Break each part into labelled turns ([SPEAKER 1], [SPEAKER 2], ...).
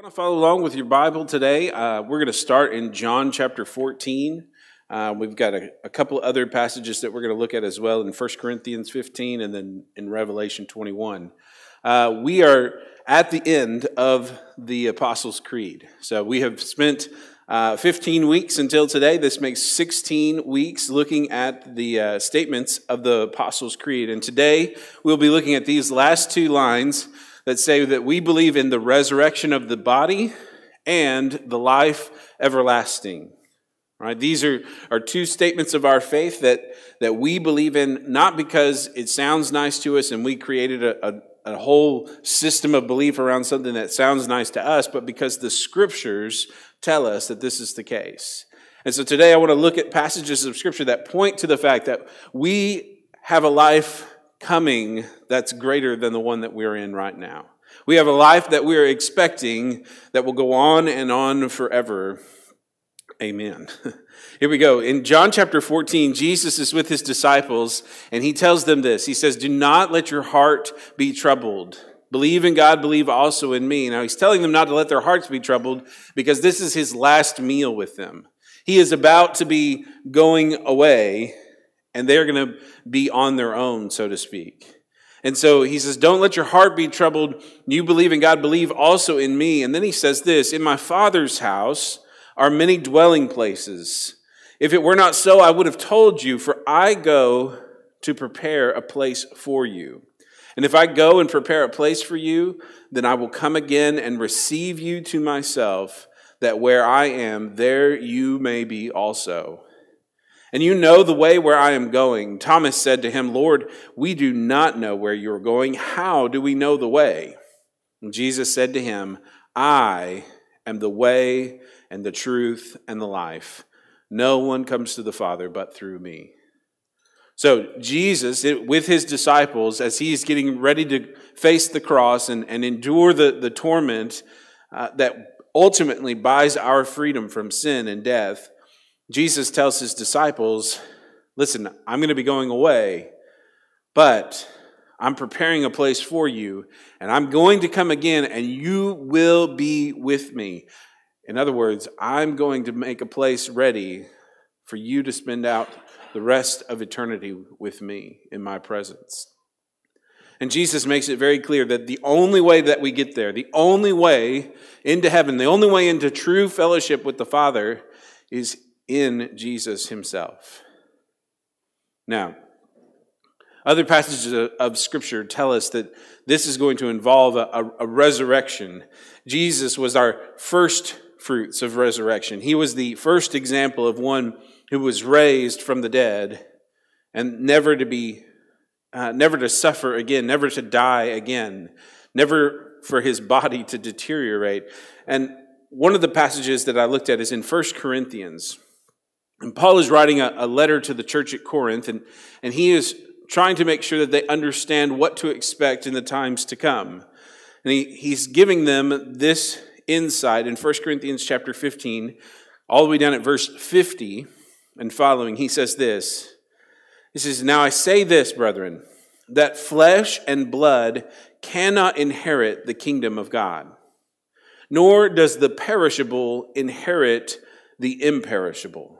[SPEAKER 1] want to follow along with your Bible today, uh, we're going to start in John chapter 14. Uh, we've got a, a couple other passages that we're going to look at as well in 1 Corinthians 15 and then in Revelation 21. Uh, we are at the end of the Apostles' Creed. So we have spent uh, 15 weeks until today. This makes 16 weeks looking at the uh, statements of the Apostles' Creed. And today we'll be looking at these last two lines that say that we believe in the resurrection of the body and the life everlasting. Right? These are, are two statements of our faith that, that we believe in, not because it sounds nice to us and we created a, a, a whole system of belief around something that sounds nice to us, but because the scriptures tell us that this is the case. And so today I want to look at passages of scripture that point to the fact that we have a life coming that's greater than the one that we're in right now. We have a life that we're expecting that will go on and on forever. Amen. Here we go. In John chapter 14, Jesus is with his disciples and he tells them this. He says, Do not let your heart be troubled. Believe in God, believe also in me. Now, he's telling them not to let their hearts be troubled because this is his last meal with them. He is about to be going away and they're going to be on their own, so to speak. And so he says, Don't let your heart be troubled. You believe in God, believe also in me. And then he says this In my Father's house are many dwelling places. If it were not so, I would have told you, for I go to prepare a place for you. And if I go and prepare a place for you, then I will come again and receive you to myself, that where I am, there you may be also. And you know the way where I am going. Thomas said to him, Lord, we do not know where you are going. How do we know the way? And Jesus said to him, I am the way and the truth and the life. No one comes to the Father but through me. So, Jesus, with his disciples, as he's getting ready to face the cross and, and endure the, the torment uh, that ultimately buys our freedom from sin and death, Jesus tells his disciples, Listen, I'm going to be going away, but I'm preparing a place for you, and I'm going to come again, and you will be with me. In other words, I'm going to make a place ready for you to spend out the rest of eternity with me in my presence. And Jesus makes it very clear that the only way that we get there, the only way into heaven, the only way into true fellowship with the Father is in Jesus himself. Now, other passages of, Scripture tell us that this is going to involve a, a, resurrection. Jesus was our first fruits of resurrection. He was the first example of one who was raised from the dead and never to be, uh, never to suffer again, never to die again, never for his body to deteriorate. And one of the passages that I looked at is in 1 Corinthians. And Paul is writing a, a, letter to the church at Corinth, and, and he is trying to make sure that they understand what to expect in the times to come. And he, he's giving them this insight in 1 Corinthians chapter 15, all the way down at verse 50 and following. He says this He says, Now I say this, brethren, that flesh and blood cannot inherit the kingdom of God, nor does the perishable inherit the imperishable.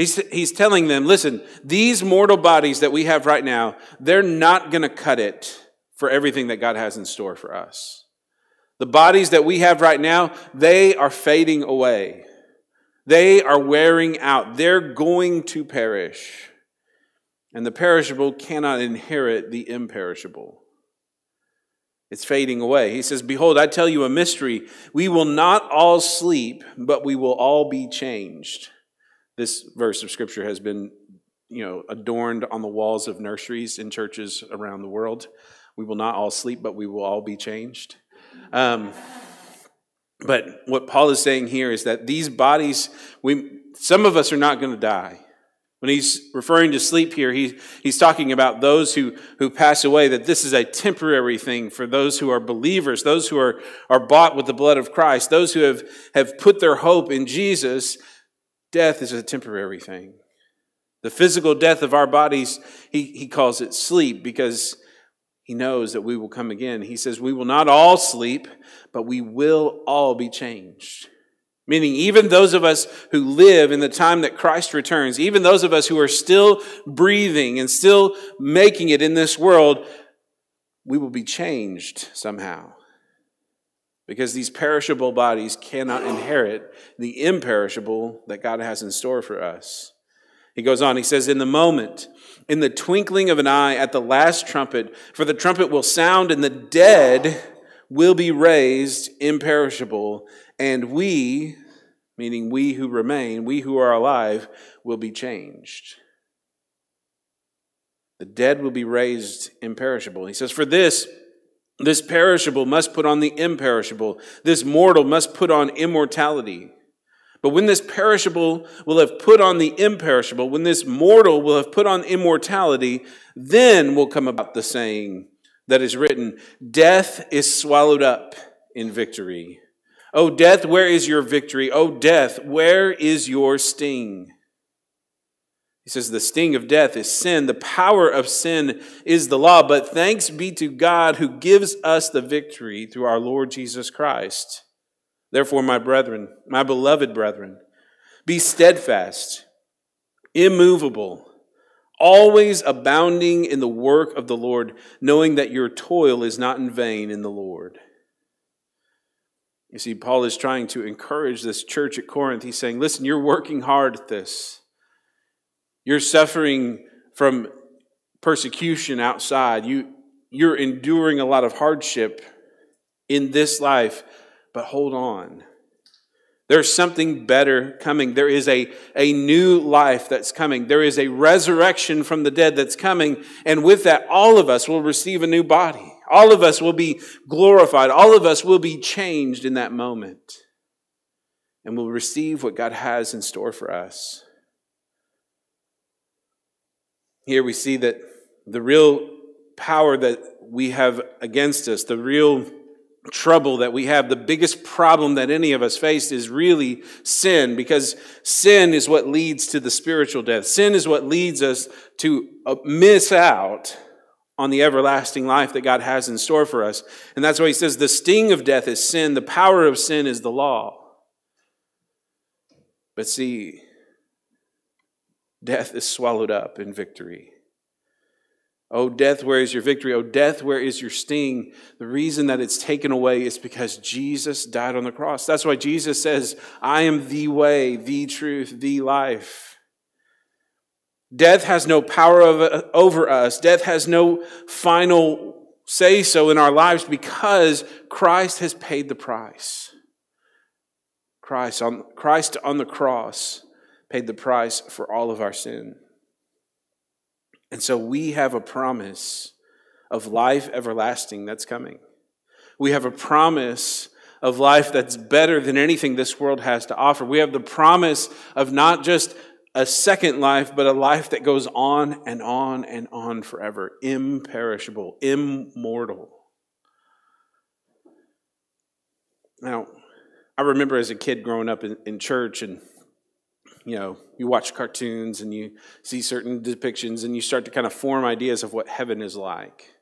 [SPEAKER 1] He's, he's telling them, listen, these mortal bodies that we have right now, they're not going to cut it for everything that God has in store for us. The bodies that we have right now, they are fading away. They are wearing out. They're going to perish. And the perishable cannot inherit the imperishable. It's fading away. He says, Behold, I tell you a mystery. We will not all sleep, but we will all be changed this verse of scripture has been, you know, adorned on the walls of nurseries in churches around the world. We will not all sleep, but we will all be changed. Um, but what Paul is saying here is that these bodies, we, some of us are not going to die. When he's referring to sleep here, he, he's talking about those who, who pass away, that this is a temporary thing for those who are believers, those who are, are bought with the blood of Christ, those who have, have put their hope in Jesus death is a temporary thing. The physical death of our bodies, he, he calls it sleep because he knows that we will come again. He says, We will not all sleep, but we will all be changed. Meaning, even those of us who live in the time that Christ returns, even those of us who are still breathing and still making it in this world, we will be changed somehow. Because these perishable bodies cannot inherit the imperishable that God has in store for us. He goes on, he says, In the moment, in the twinkling of an eye, at the last trumpet, for the trumpet will sound, and the dead will be raised imperishable, and we, meaning we who remain, we who are alive, will be changed. The dead will be raised imperishable. He says, For this, this perishable must put on the imperishable. This mortal must put on immortality. But when this perishable will have put on the imperishable, when this mortal will have put on immortality, then will come about the saying that is written Death is swallowed up in victory. O death, where is your victory? O death, where is your sting? He says, The sting of death is sin. The power of sin is the law. But thanks be to God who gives us the victory through our Lord Jesus Christ. Therefore, my brethren, my beloved brethren, be steadfast, immovable, always abounding in the work of the Lord, knowing that your toil is not in vain in the Lord. You see, Paul is trying to encourage this church at Corinth. He's saying, listen, you're working hard at this. You're suffering from persecution outside. You, you're enduring a lot of hardship in this life but hold on. There's something better coming. There is a, a new life that's coming. There is a resurrection from the dead that's coming. And with that, all of us will receive a new body. All of us will be glorified. All of us will be changed in that moment. And will receive what God has in store for us. Here we see that the real power that we have against us, the real trouble that we have, the biggest problem that any of us face is really sin, because sin is what leads to the spiritual death. Sin is what leads us to uh, miss out on the everlasting life that God has in store for us. And that's why he says the sting of death is sin, the power of sin is the law. But see, death is swallowed up in victory. Oh, death, where is your victory? Oh, death, where is your sting? The reason that it's taken away is because Jesus died on the cross. That's why Jesus says, I am the way, the truth, the life. Death has no power over us. Death has no final say so in our lives because Christ has paid the price. Christ on, Christ on the cross paid the price for all of our sin. And so we have a promise of life everlasting that's coming. We have a promise of life that's better than anything this world has to offer. We have the promise of not just a second life, but a life that goes on and on and on forever, imperishable, immortal. Now, I remember as a kid growing up in, in church and you know, you watch cartoons and you see certain depictions and you start to kind of form ideas of what heaven is like.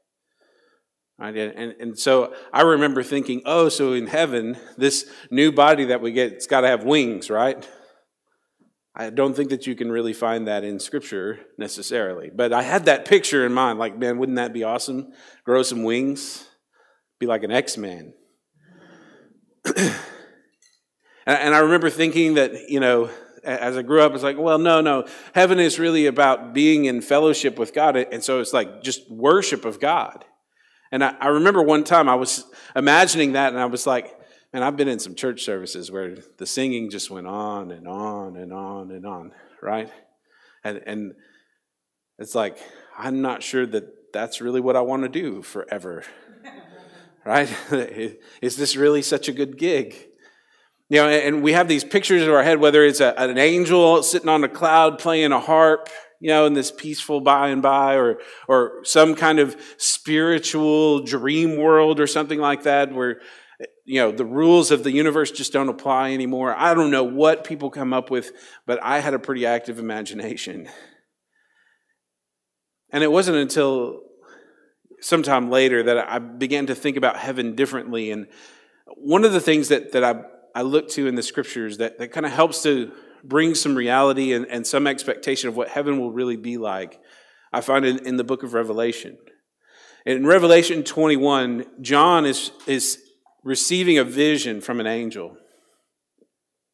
[SPEAKER 1] Right? And, and so I remember thinking, oh, so in heaven, this new body that we get, it's got to have wings, right? I don't think that you can really find that in Scripture necessarily. But I had that picture in mind like, man, wouldn't that be awesome? Grow some wings, be like an X Man. and I remember thinking that, you know, as I grew up, it's like, well, no, no. Heaven is really about being in fellowship with God. And so it's like just worship of God. And I, I remember one time I was imagining that and I was like, man, I've been in some church services where the singing just went on and on and on and on, right? And, and it's like, I'm not sure that that's really what I want to do forever, right? Is this really such a good gig? You know, and we have these pictures in our head, whether it's a, an angel sitting on a cloud playing a harp, you know, in this peaceful by and by, or, or some kind of spiritual dream world or something like that, where, you know, the rules of the universe just don't apply anymore. I don't know what people come up with, but I had a pretty active imagination. And it wasn't until sometime later that I began to think about heaven differently. And one of the things that, that I, I look to in the scriptures that, that kind of helps to bring some reality and, and some expectation of what heaven will really be like, I find it in the book of Revelation. In Revelation 21, John is, is receiving a vision from an angel.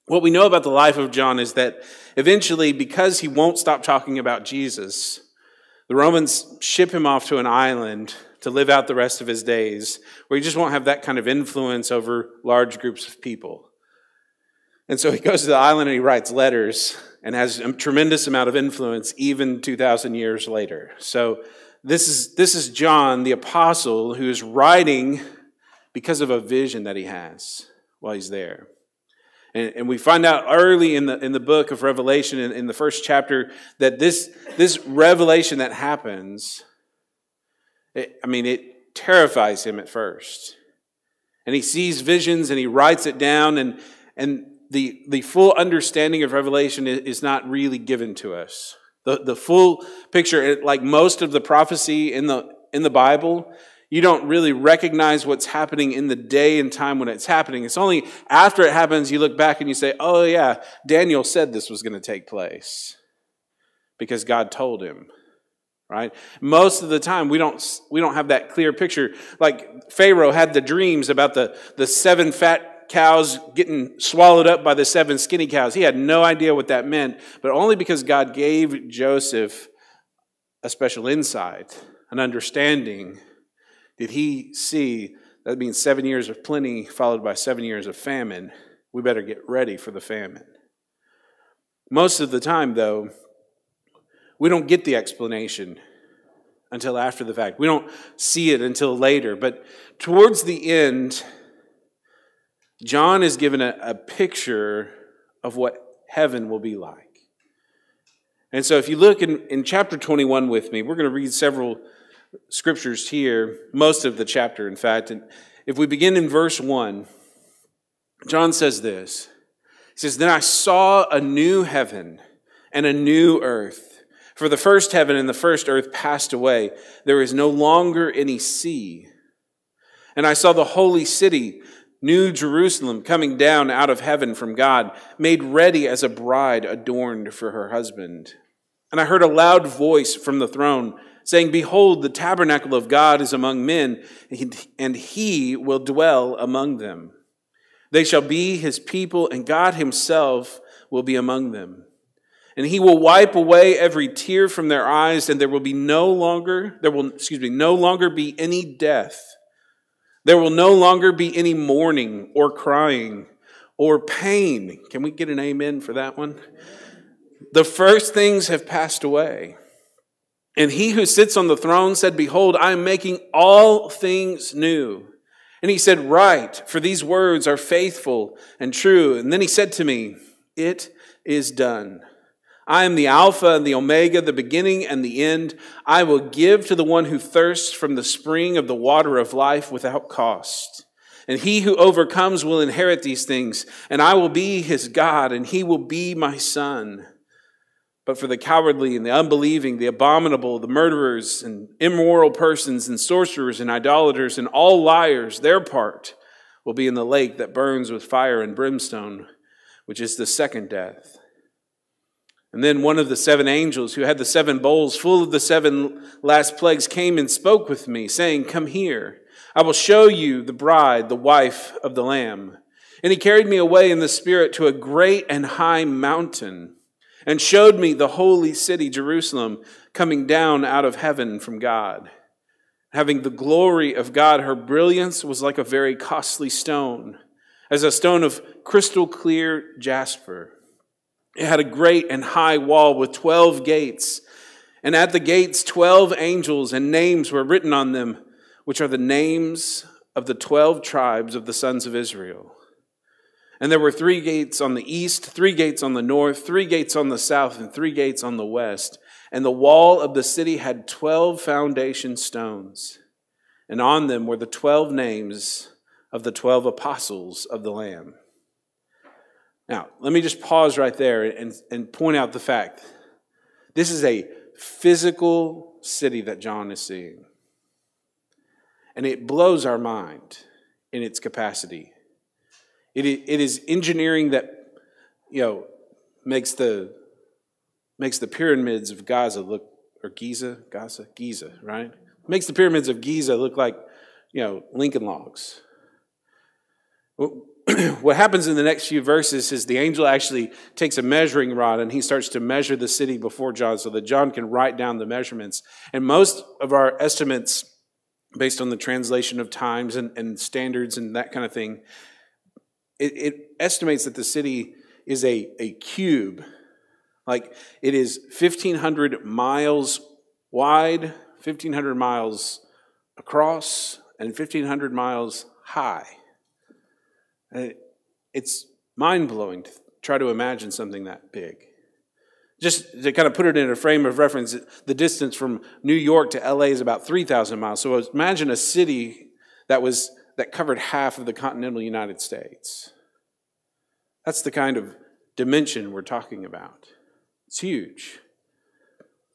[SPEAKER 1] What we know about the life of John is that eventually, because he won't stop talking about Jesus, the Romans ship him off to an island to live out the rest of his days, where he just won't have that kind of influence over large groups of people. And so he goes to the island and he writes letters and has a tremendous amount of influence even 2,000 years later. So this is, this is John, the apostle, who is writing because of a vision that he has while he's there. And, and we find out early in the, in the book of Revelation, in, in the first chapter, that this, this revelation that happens, it, I mean, it terrifies him at first. And he sees visions and he writes it down, and, and the, the full understanding of Revelation is not really given to us. The, the full picture, like most of the prophecy in the, in the Bible, you don't really recognize what's happening in the day and time when it's happening. It's only after it happens you look back and you say, oh, yeah, Daniel said this was going to take place because God told him. Right? Most of the time we don't we don't have that clear picture. Like Pharaoh had the dreams about the, the seven fat cows getting swallowed up by the seven skinny cows. He had no idea what that meant, but only because God gave Joseph a special insight, an understanding, did he see that means seven years of plenty followed by seven years of famine. We better get ready for the famine. Most of the time, though, we don't get the explanation until after the fact. We don't see it until later. But towards the end, John is given a, a picture of what heaven will be like. And so if you look in, in chapter 21 with me, we're going to read several scriptures here, most of the chapter, in fact. And if we begin in verse 1, John says this He says, Then I saw a new heaven and a new earth. For the first heaven and the first earth passed away. There is no longer any sea. And I saw the holy city New Jerusalem coming down out of heaven from God, made ready as a bride adorned for her husband. And I heard a loud voice from the throne saying, Behold, the tabernacle of God is among men, and he will dwell among them. They shall be his people, and God himself will be among them. And he will wipe away every tear from their eyes, and there will be no longer, there will, excuse me, no longer be any death there will no longer be any mourning or crying or pain. Can we get an amen for that one? The first things have passed away. And he who sits on the throne said, Behold, I am making all things new. And he said, Write, for these words are faithful and true. And then he said to me, It is done. I am the Alpha and the Omega, the beginning and the end. I will give to the one who thirsts from the spring of the water of life without cost. And he who overcomes will inherit these things, and I will be his God, and he will be my son. But for the cowardly and the unbelieving, the abominable, the murderers and immoral persons and sorcerers and idolaters and all liars, their part will be in the lake that burns with fire and brimstone, which is the second death. And then one of the seven angels who had the seven bowls full of the seven last plagues came and spoke with me, saying, Come here. I will show you the bride, the wife of the Lamb. And he carried me away in the Spirit to a great and high mountain and showed me the holy city, Jerusalem, coming down out of heaven from God. Having the glory of God, her brilliance was like a very costly stone, as a stone of crystal clear jasper. It had a great and high wall with 12 gates. And at the gates, 12 angels and names were written on them, which are the names of the 12 tribes of the sons of Israel. And there were three gates on the east, three gates on the north, three gates on the south, and three gates on the west. And the wall of the city had 12 foundation stones. And on them were the 12 names of the 12 apostles of the Lamb. Now, let me just pause right there and, and point out the fact this is a physical city that John is seeing. and it blows our mind in its capacity. It, it is engineering that, you know, makes the, makes the pyramids of Gaza look, or Giza, Gaza, Giza, right? Makes the pyramids of Giza look like, you know, Lincoln logs. What happens in the next few verses is the angel actually takes a measuring rod and he starts to measure the city before John so that John can write down the measurements. And most of our estimates, based on the translation of times and, and standards and that kind of thing, it, it estimates that the city is a, a cube. Like it is 1,500 miles wide, 1,500 miles across, and 1,500 miles high. Uh, it's mind blowing to try to imagine something that big. Just to kind of put it in a frame of reference, the distance from New York to LA is about 3,000 miles. So imagine a city that was that covered half of the continental United States. That's the kind of dimension we're talking about. It's huge.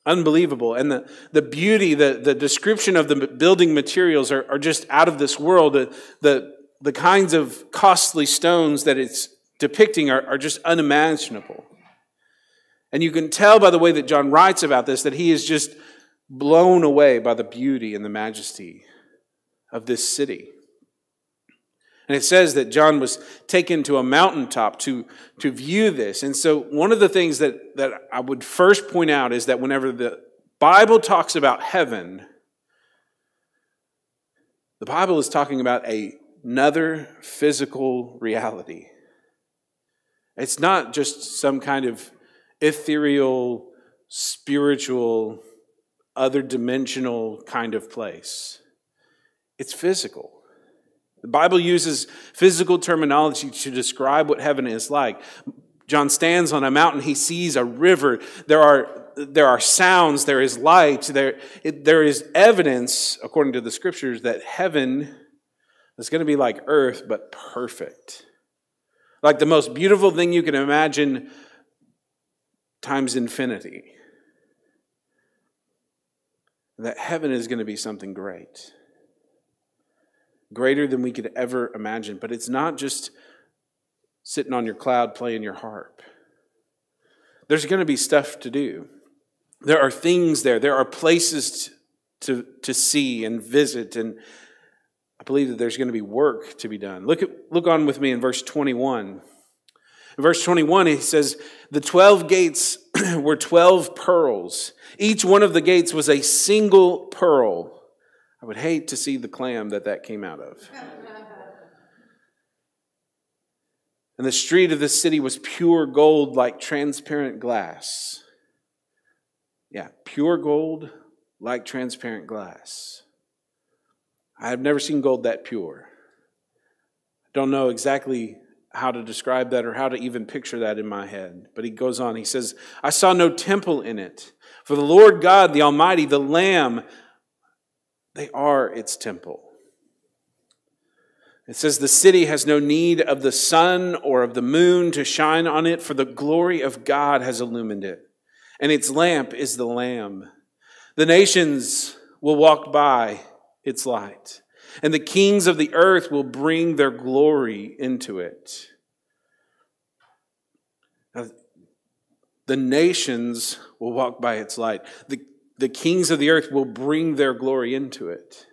[SPEAKER 1] Unbelievable. And the, the beauty, the, the description of the building materials are, are just out of this world. The, the, the kinds of costly stones that it's depicting are, are just unimaginable. And you can tell by the way that John writes about this that he is just blown away by the beauty and the majesty of this city. And it says that John was taken to a mountaintop to, to view this. And so, one of the things that, that I would first point out is that whenever the Bible talks about heaven, the Bible is talking about a, another physical reality. It's not just some kind of ethereal, spiritual, other dimensional kind of place, it's physical. The Bible uses physical terminology to describe what heaven is like. John stands on a mountain, he sees a river. There are, there are sounds, there is light, there, it, there is evidence, according to the scriptures, that heaven is going to be like earth, but perfect. Like the most beautiful thing you can imagine times infinity. That heaven is going to be something great greater than we could ever imagine. But it's not just sitting on your cloud playing your harp. There's going to be stuff to do. There are things there. There are places to, to see and visit. And I believe that there's going to be work to be done. Look, at, look on with me in verse 21. In verse 21, he says, The 12 gates were 12 pearls. Each one of the gates was a single pearl. I would hate to see the clam that that came out of. And the street of the city was pure gold like transparent glass. Yeah, pure gold like transparent glass. I have never seen gold that pure. I don't know exactly how to describe that or how to even picture that in my head. But he goes on, he says, I saw no temple in it. For the Lord God, the Almighty, the Lamb, they are its temple. It says, The city has no need of the sun or of the moon to shine on it, for the glory of God has illumined it, and its lamp is the Lamb. The nations will walk by its light, and the kings of the earth will bring their glory into it. Now, the nations will walk by its light. The the kings of the earth will bring their glory into it.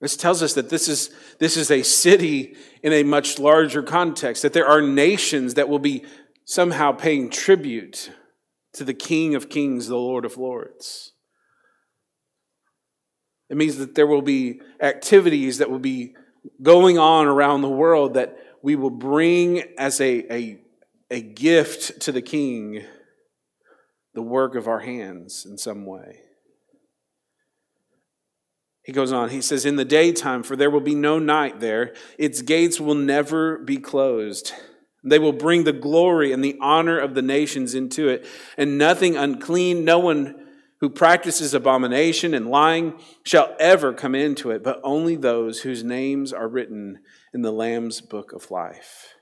[SPEAKER 1] This tells us that this is, this is a city in a much larger context, that there are nations that will be somehow paying tribute to the King of Kings, the Lord of Lords. It means that there will be activities that will be going on around the world that we will bring as a, a, a gift to the King the work of our hands in some way. He goes on, he says, In the daytime, for there will be no night there, its gates will never be closed. They will bring the glory and the honor of the nations into it, and nothing unclean, no one who practices abomination and lying shall ever come into it, but only those whose names are written in the Lamb's book of life.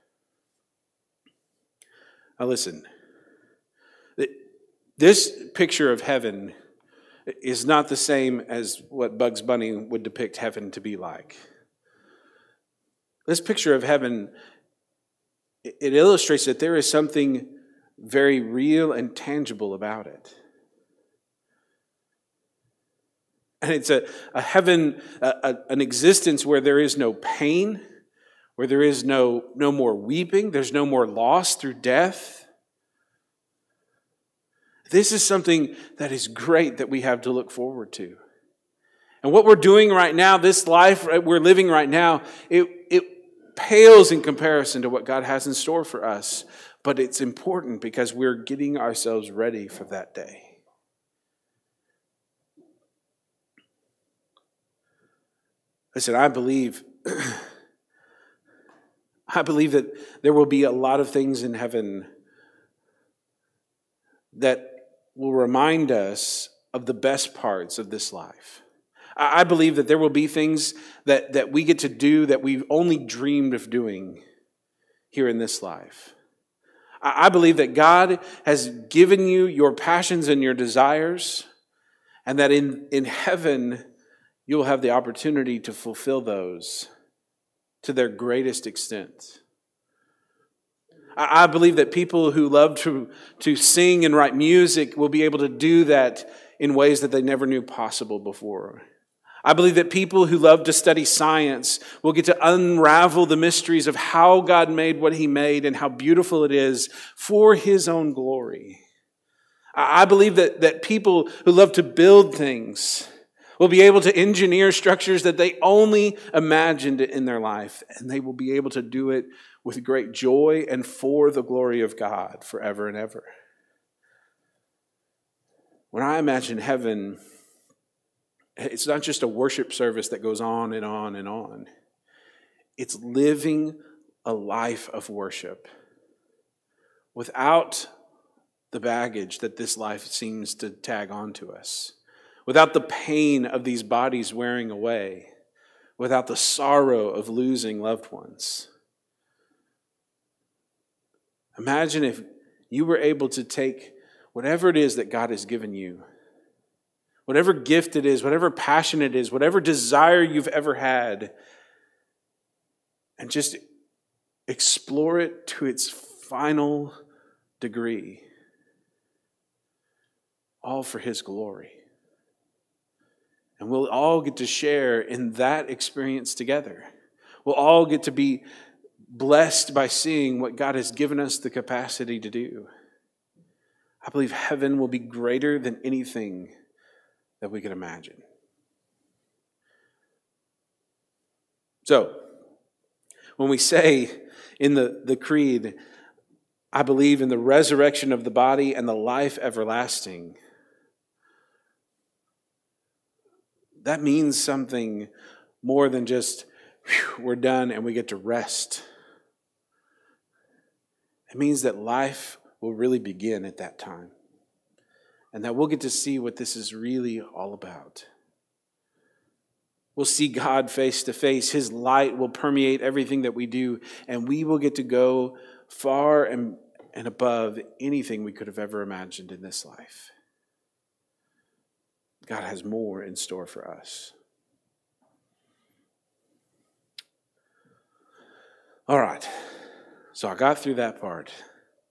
[SPEAKER 1] Now, listen, this picture of heaven is not the same as what Bugs Bunny would depict heaven to be like. This picture of heaven it illustrates that there is something very real and tangible about it. And it's a, a heaven, a, a, an existence where there is no pain, where there is no, no more weeping, there's no more loss through death. This is something that is great that we have to look forward to. And what we're doing right now, this life we're living right now, it, it pales in comparison to what God has in store for us. But it's important because we're getting ourselves ready for that day. Listen, I believe I believe that there will be a lot of things in heaven that will remind us of the best parts of this life. I believe that there will be things that, that we get to do that we've only dreamed of doing here in this life. I believe that God has given you your passions and your desires, and that in, in heaven, you'll have the opportunity to fulfill those to their greatest extent. I believe that people who love to, to sing and write music will be able to do that in ways that they never knew possible before. I believe that people who love to study science will get to unravel the mysteries of how God made what He made and how beautiful it is for His own glory. I believe that, that people who love to build things will be able to engineer structures that they only imagined in their life, and they will be able to do it with great joy and for the glory of God forever and ever. When I imagine heaven, it's not just a worship service that goes on and on and on. It's living a life of worship without the baggage that this life seems to tag onto us, without the pain of these bodies wearing away, without the sorrow of losing loved ones. Imagine if you were able to take whatever it is that God has given you whatever gift it is, whatever passion it is, whatever desire you've ever had, and just explore it to its final degree, all for His glory. And we'll all get to share in that experience together. We'll all get to be blessed by seeing what God has given us the capacity to do. I believe heaven will be greater than anything that we can imagine. So, when we say in the, the creed, I believe in the resurrection of the body and the life everlasting, that means something more than just whew, we're done and we get to rest. It means that life will really begin at that time and that we'll get to see what this is really all about. We'll see God face to face. His light will permeate everything that we do, and we will get to go far and, and above anything we could have ever imagined in this life. God has more in store for us. All right, so I got through that part.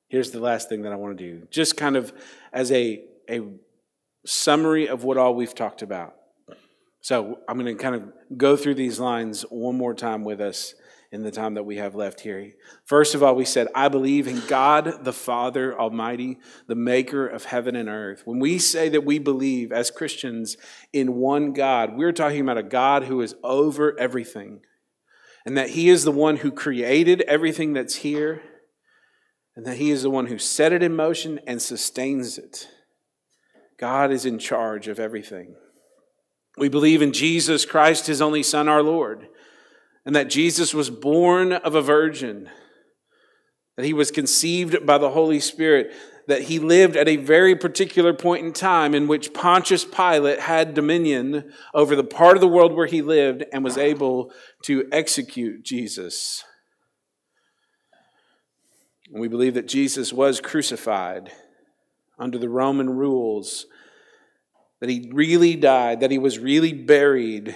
[SPEAKER 1] Here's the last thing that I want to do. Just kind of as a a summary of what all we've talked about. So I'm going to kind of go through these lines one more time with us in the time that we have left here. First of all, we said, I believe in God the Father Almighty, the maker of heaven and earth. When we say that we believe as Christians in one God, we're talking about a God who is over everything and that He is the one who created everything that's here and that He is the one who set it in motion and sustains it. God is in charge of everything. We believe in Jesus Christ, his only Son, our Lord, and that Jesus was born of a virgin, that he was conceived by the Holy Spirit, that he lived at a very particular point in time in which Pontius Pilate had dominion over the part of the world where he lived and was able to execute Jesus. And we believe that Jesus was crucified under the Roman rules that he really died, that he was really buried.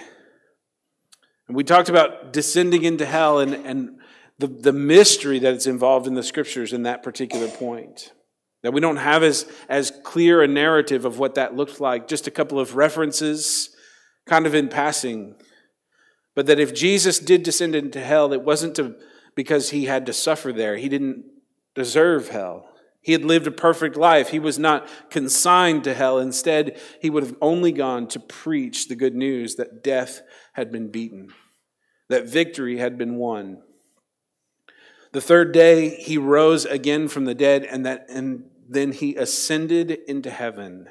[SPEAKER 1] And we talked about descending into hell and, and the, the mystery that is involved in the scriptures in that particular point. That we don't have as, as clear a narrative of what that looked like, just a couple of references, kind of in passing. But that if Jesus did descend into hell, it wasn't to, because he had to suffer there. He didn't deserve hell. He had lived a perfect life. He was not consigned to hell. Instead, he would have only gone to preach the good news that death had been beaten, that victory had been won. The third day, he rose again from the dead, and, that, and then he ascended into heaven.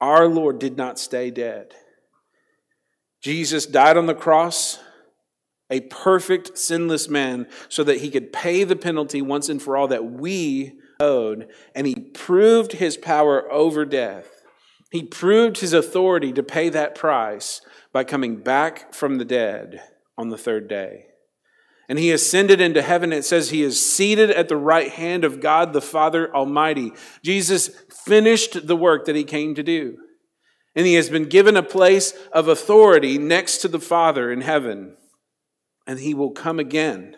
[SPEAKER 1] Our Lord did not stay dead. Jesus died on the cross, a perfect, sinless man, so that he could pay the penalty once and for all that we owed, and he proved his power over death. He proved his authority to pay that price by coming back from the dead on the third day. And he ascended into heaven. It says he is seated at the right hand of God the Father Almighty. Jesus finished the work that he came to do. And he has been given a place of authority next to the Father in heaven. And he will come again.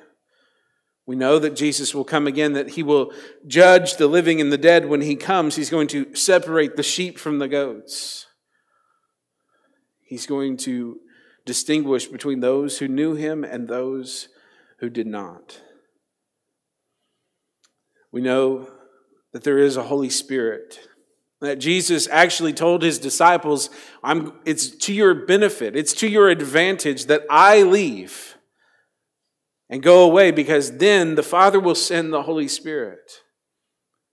[SPEAKER 1] We know that Jesus will come again, that he will judge the living and the dead. When he comes, he's going to separate the sheep from the goats. He's going to distinguish between those who knew him and those who did not. We know that there is a Holy Spirit. That Jesus actually told his disciples, It's to your benefit, it's to your advantage that I leave and go away because then the Father will send the Holy Spirit.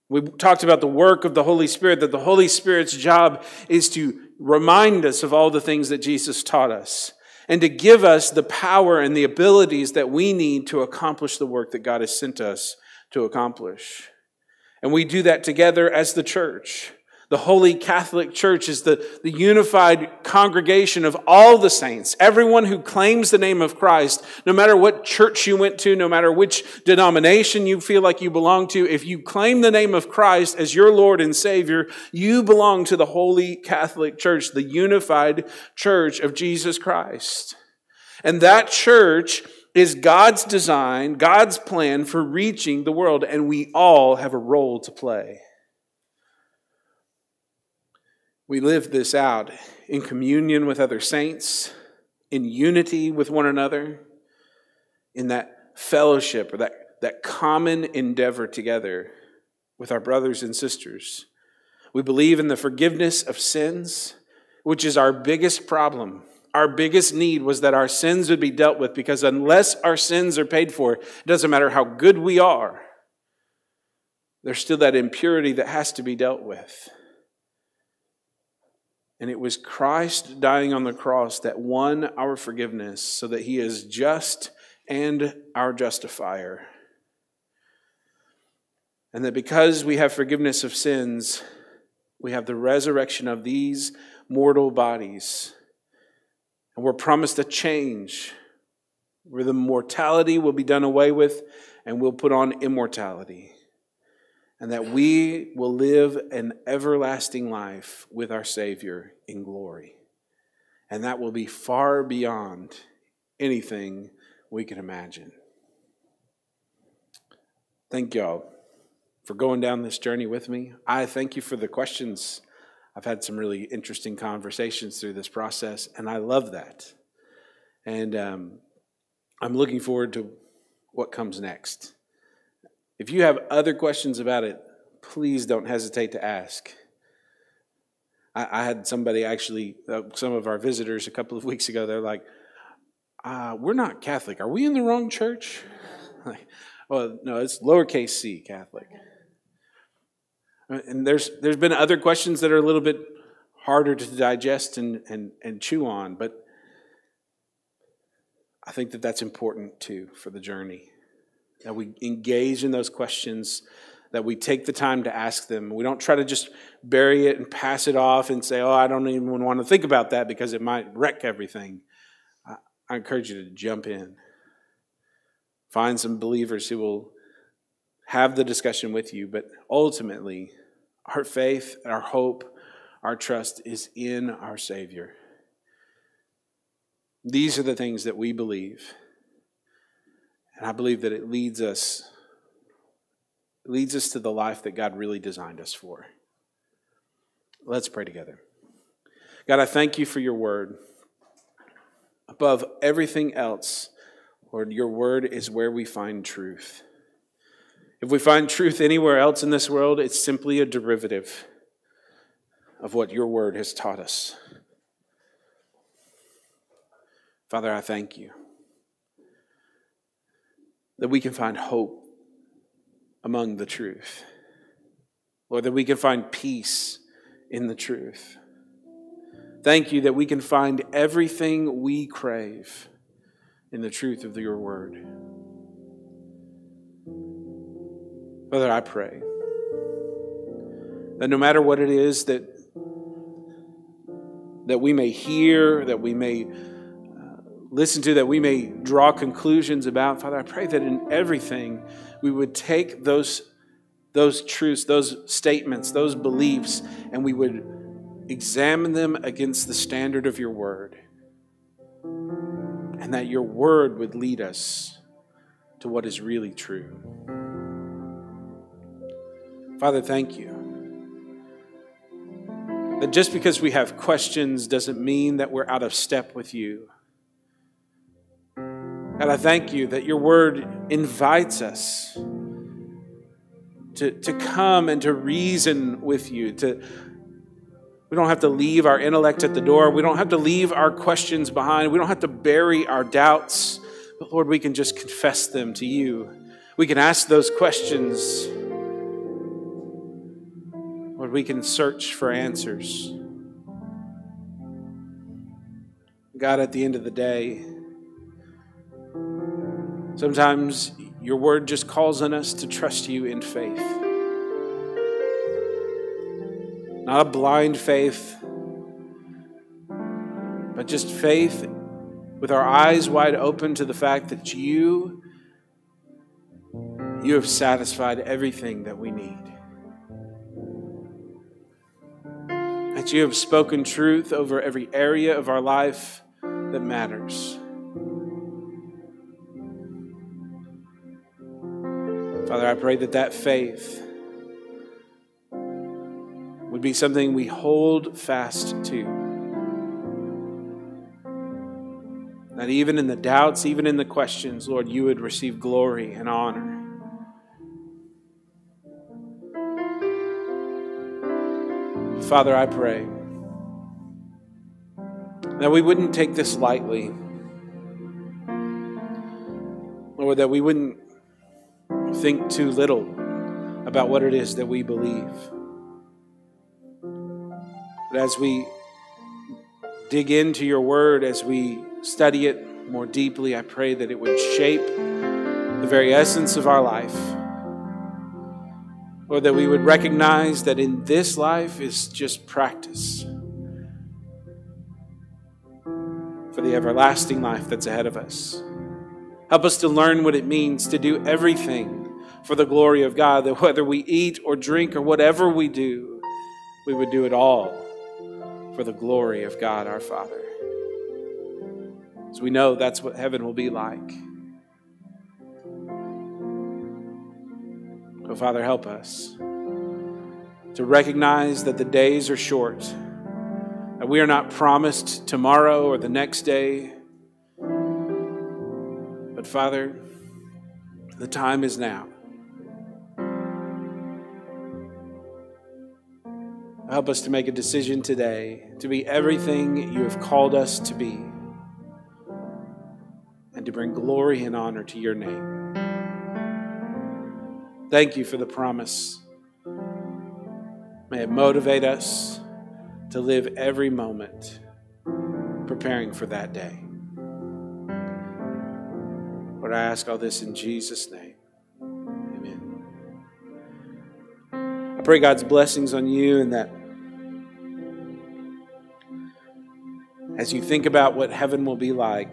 [SPEAKER 1] We talked about the work of the Holy Spirit, that the Holy Spirit's job is to remind us of all the things that Jesus taught us and to give us the power and the abilities that we need to accomplish the work that God has sent us to accomplish. And we do that together as the church. The Holy Catholic Church is the, the unified congregation of all the saints, everyone who claims the name of Christ, no matter what church you went to, no matter which denomination you feel like you belong to, if you claim the name of Christ as your Lord and Savior, you belong to the Holy Catholic Church, the unified church of Jesus Christ. And that church is God's design, God's plan for reaching the world, and we all have a role to play. We live this out in communion with other saints, in unity with one another, in that fellowship or that, that common endeavor together with our brothers and sisters. We believe in the forgiveness of sins, which is our biggest problem. Our biggest need was that our sins would be dealt with because unless our sins are paid for, it doesn't matter how good we are, there's still that impurity that has to be dealt with. And it was Christ dying on the cross that won our forgiveness so that he is just and our justifier. And that because we have forgiveness of sins, we have the resurrection of these mortal bodies. And we're promised a change where the mortality will be done away with and we'll put on immortality and that we will live an everlasting life with our Savior in glory. And that will be far beyond anything we can imagine. Thank y'all for going down this journey with me. I thank you for the questions. I've had some really interesting conversations through this process, and I love that. And um, I'm looking forward to what comes next. If you have other questions about it, please don't hesitate to ask. I, I had somebody actually, uh, some of our visitors a couple of weeks ago, they're like, uh, We're not Catholic. Are we in the wrong church? Like, well, no, it's lowercase c Catholic. And there's, there's been other questions that are a little bit harder to digest and, and, and chew on, but I think that that's important too for the journey that we engage in those questions, that we take the time to ask them. We don't try to just bury it and pass it off and say, oh, I don't even want to think about that because it might wreck everything. I, encourage you to jump in. Find some believers who will have the discussion with you, but ultimately, our faith, our hope, our trust is in our Savior. These are the things that we believe. And I believe that it leads us leads us to the life that God really designed us for. Let's pray together. God, I thank you for your word. Above everything else, Lord, your word is where we find truth. If we find truth anywhere else in this world, it's simply a derivative of what your word has taught us. Father, I thank you that we can find hope among the truth. Lord, that we can find peace in the truth. Thank you that we can find everything we crave in the truth of your word. Father, I pray that no matter what it is that, that we may hear, that we may listen to, that we may draw conclusions about, Father, I pray that in everything we would take those, those truths, those statements, those beliefs, and we would examine them against the standard of your word. And that your word would lead us to what is really true. Father, thank you. That just because we have questions doesn't mean that we're out of step with you. And I thank you that your word invites us to, to come and to reason with you, to, we don't have to leave our intellect at the door. We don't have to leave our questions behind. We don't have to bury our doubts. But Lord, we can just confess them to you. We can ask those questions. Lord, we can search for answers. God, at the end of the day, sometimes your word just calls on us to trust you in faith. Not a blind faith, but just faith with our eyes wide open to the fact that you you have satisfied everything that we need. That you have spoken truth over every area of our life that matters. Father, I pray that that faith would be something we hold fast to. That even in the doubts, even in the questions, Lord, you would receive glory and honor. Father, I pray that we wouldn't take this lightly. Lord, that we wouldn't think too little about what it is that we believe. But as we dig into your word, as we study it more deeply, I pray that it would shape the very essence of our life. Or that we would recognize that in this life is just practice for the everlasting life that's ahead of us. Help us to learn what it means to do everything for the glory of God, that whether we eat or drink or whatever we do, we would do it all for the glory of God our Father. So we know that's what heaven will be like. So, Father, help us to recognize that the days are short, that we are not promised tomorrow or the next day. But, Father, the time is now. Help us to make a decision today to be everything you have called us to be and to bring glory and honor to your name. Thank you for the promise. May it motivate us to live every moment preparing for that day. Lord, I ask all this in Jesus' name. Amen. I pray God's blessings on you and that as you think about what heaven will be like,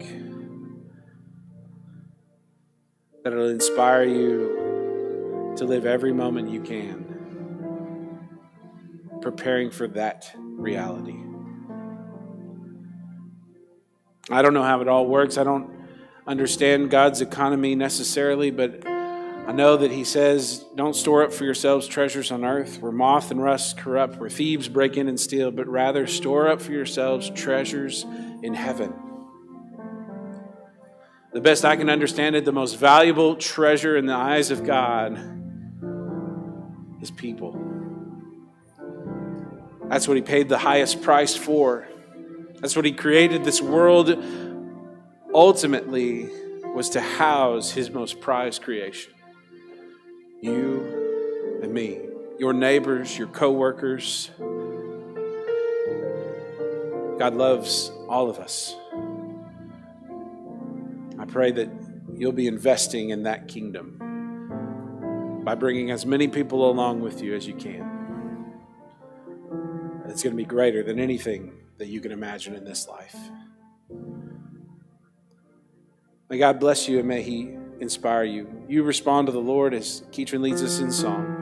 [SPEAKER 1] that it'll inspire you to live every moment you can, preparing for that reality. I don't know how it all works. I don't understand God's economy necessarily, but I know that He says, Don't store up for yourselves treasures on earth where moth and rust corrupt, where thieves break in and steal, but rather store up for yourselves treasures in heaven. The best I can understand it, the most valuable treasure in the eyes of God is people. That's what He paid the highest price for. That's what He created this world ultimately was to house His most prized creation. You and me, your neighbors, your coworkers. God loves all of us. I pray that you'll be investing in that kingdom by bringing as many people along with you as you can. It's going to be greater than anything that you can imagine in this life. May God bless you and may He inspire you. You respond to the Lord as Keatron leads us in song.